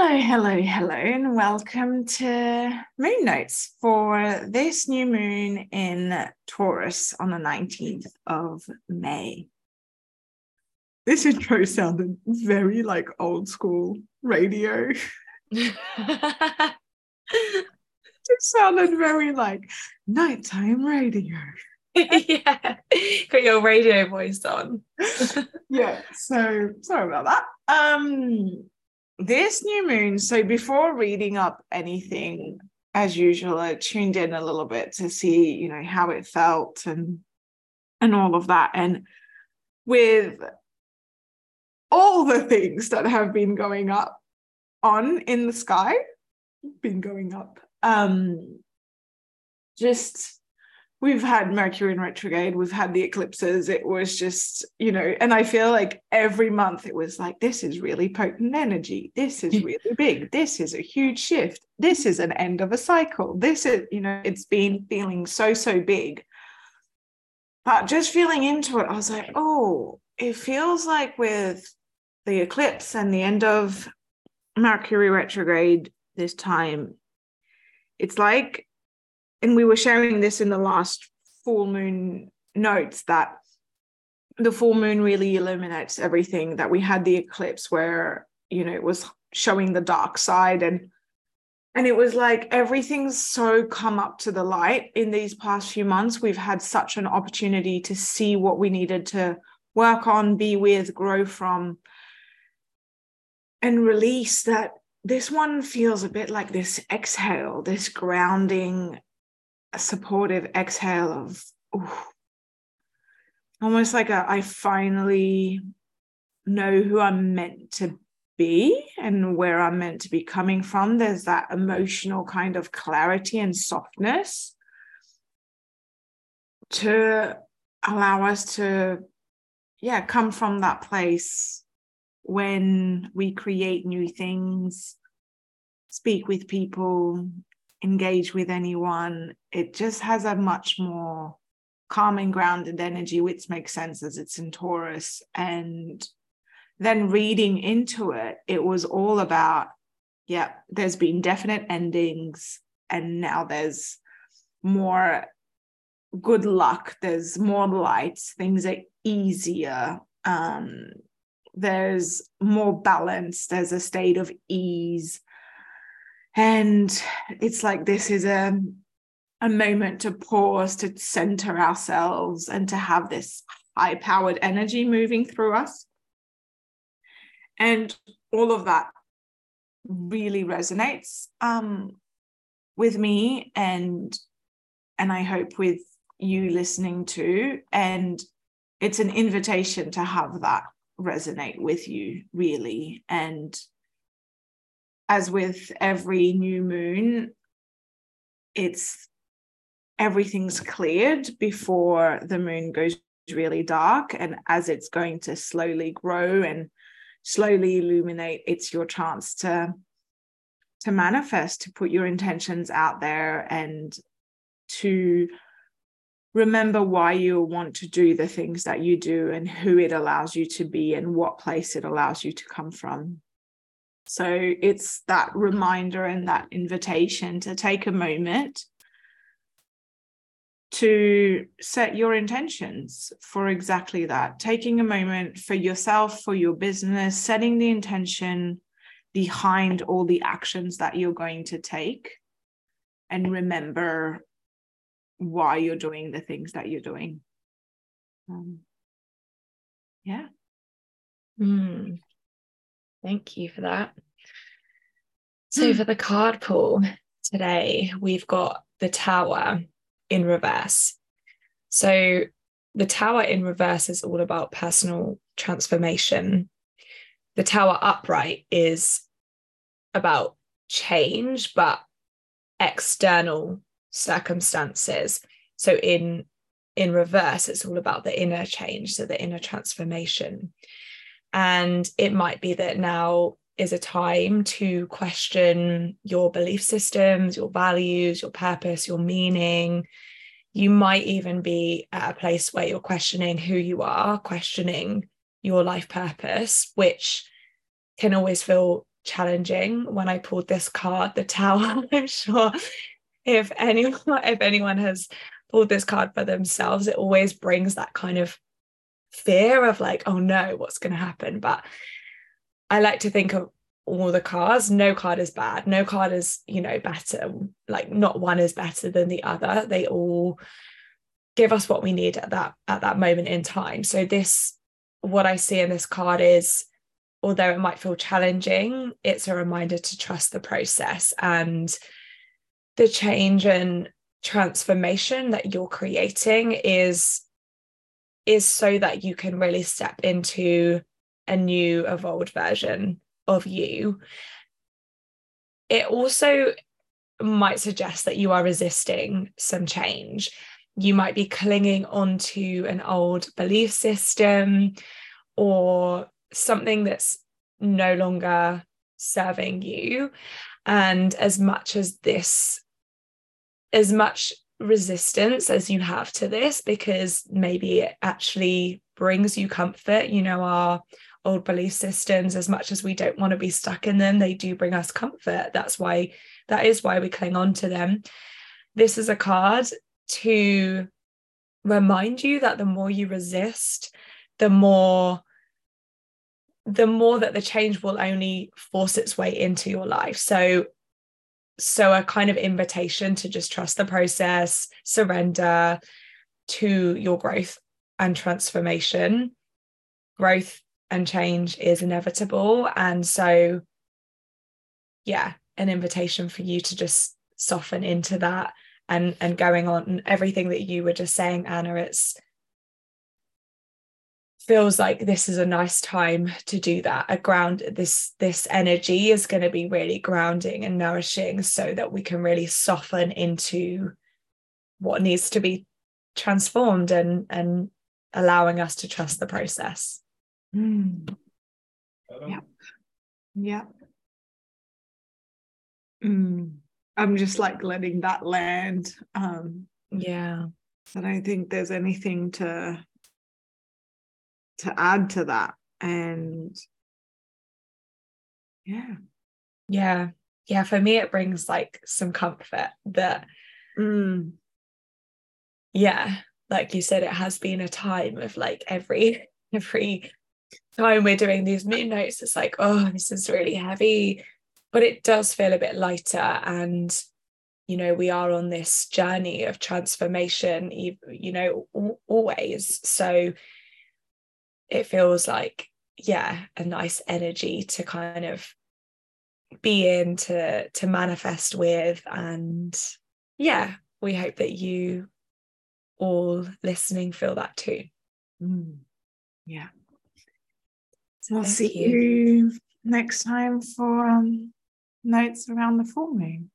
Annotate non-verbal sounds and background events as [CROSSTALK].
Hello, hello, hello, and welcome to Moon Notes for this new moon in Taurus on the 19th of May. This intro sounded very like old school radio. [LAUGHS] it sounded very like nighttime radio. yeah, got your radio voice on. [LAUGHS] yeah, so sorry about that. Um, this new moon, so before reading up anything, as usual, I tuned in a little bit to see, you know, how it felt and and all of that. And with all the things that have been going up on in the sky, been going up, um, just we've had Mercury in retrograde, we've had the eclipses. It was just, you know, and I feel like every month it was like, this is really potent energy. This is hmm. really big. This is a huge shift. This is an end of a cycle. This is, you know, it's been feeling so, so big. But just feeling into it, I was like, oh, it feels like with the eclipse and the end of Mercury retrograde this time, it's like and we were sharing this in the last full moon notes that the full moon really illuminates everything that we had the eclipse where you know it was showing the dark side and and it was like everything's so come up to the light. In these past few months we've had such an opportunity to see what we needed to work on be with grow from and release that this one feels a bit like this exhale this grounding a supportive exhale of ooh, almost like a I finally know who I'm meant to be and where I'm meant to be coming from. There's that emotional kind of clarity and softness to allow us to, yeah, come from that place when we create new things, speak with people, engage with anyone. It just has a much more calm and grounded energy, which makes sense as it's in Taurus. And then reading into it, it was all about, yeah, there's been definite endings, and now there's more good luck, there's more lights, things are easier. Um, there's more balance, there's a state of ease and it's like this is a a moment to pause to center ourselves and to have this high powered energy moving through us. And all of that really resonates um, with me and and i hope with you listening too. And it's an invitation to have that resonate with you really. And as with every new moon, it's everything's cleared before the moon goes really dark. And as it's going to slowly grow and slowly illuminate, it's your chance to to manifest, to put your intentions out there and to remember why you want to do the things that you do and who it allows you to be and what place it allows you to come from. So it's that reminder and that invitation to take a moment to set your intentions for exactly that. Taking a moment for yourself, for your business, setting the intention behind all the actions that you're going to take. And remember why you're doing the things that you're doing. Um, yeah. Mm. Thank you for that. So, hmm. for the card pull today, we've got the tower in reverse. So, the tower in reverse is all about personal transformation. The tower upright is about change, but external circumstances. So, in in reverse, it's all about the inner change, so the inner transformation. And it might be that now is a time to question your belief systems, your values, your purpose, your meaning. You might even be at a place where you're questioning who you are, questioning your life purpose, which can always feel challenging when I pulled this card, the Tower. [LAUGHS] I'm sure if anyone if anyone has pulled this card for themselves, it always brings that kind of fear of like, oh no, what's going to happen? But I like to think of all the cards. No card is bad. No card is, you know, better. Like not one is better than the other. They all give us what we need at that at that moment in time. So this, what I see in this card is, although it might feel challenging, it's a reminder to trust the process and the change and transformation that you're creating is is so that you can really step into a new evolved version of you. It also might suggest that you are resisting some change. You might be clinging onto an old belief system or something that's no longer serving you. And as much as this as much resistance as you have to this because maybe it actually brings you comfort. You know our old belief systems as much as we don't want to be stuck in them they do bring us comfort. That's why that is why we cling on to them. This is a card to remind you that the more you resist the more the more that the change will only force its way into your life. So so a kind of invitation to just trust the process surrender to your growth and transformation. Growth and change is inevitable. And so yeah an invitation for you to just soften into that and and going on and everything that you were just saying anna it's feels like this is a nice time to do that. A ground this this energy is going to be really grounding and nourishing so that we can really soften into what needs to be transformed and and allowing us to trust the process. Mm. yeah. Yeah. Mm. i'm just like letting that land um yeah. i don't think there's anything to to add to that. And yeah. Yeah. Yeah for me it brings like some comfort that mm. yeah like you said it has been a time of like every [LAUGHS] every time we're doing these moon notes it's like oh this is really heavy. But it does feel a bit lighter and you know we are on this journey of transformation you know always. So it feels like yeah a nice energy to kind of be in to to manifest with and yeah we hope that you all listening feel that too mm. yeah so i'll see you. you. next time for um notes around the full moon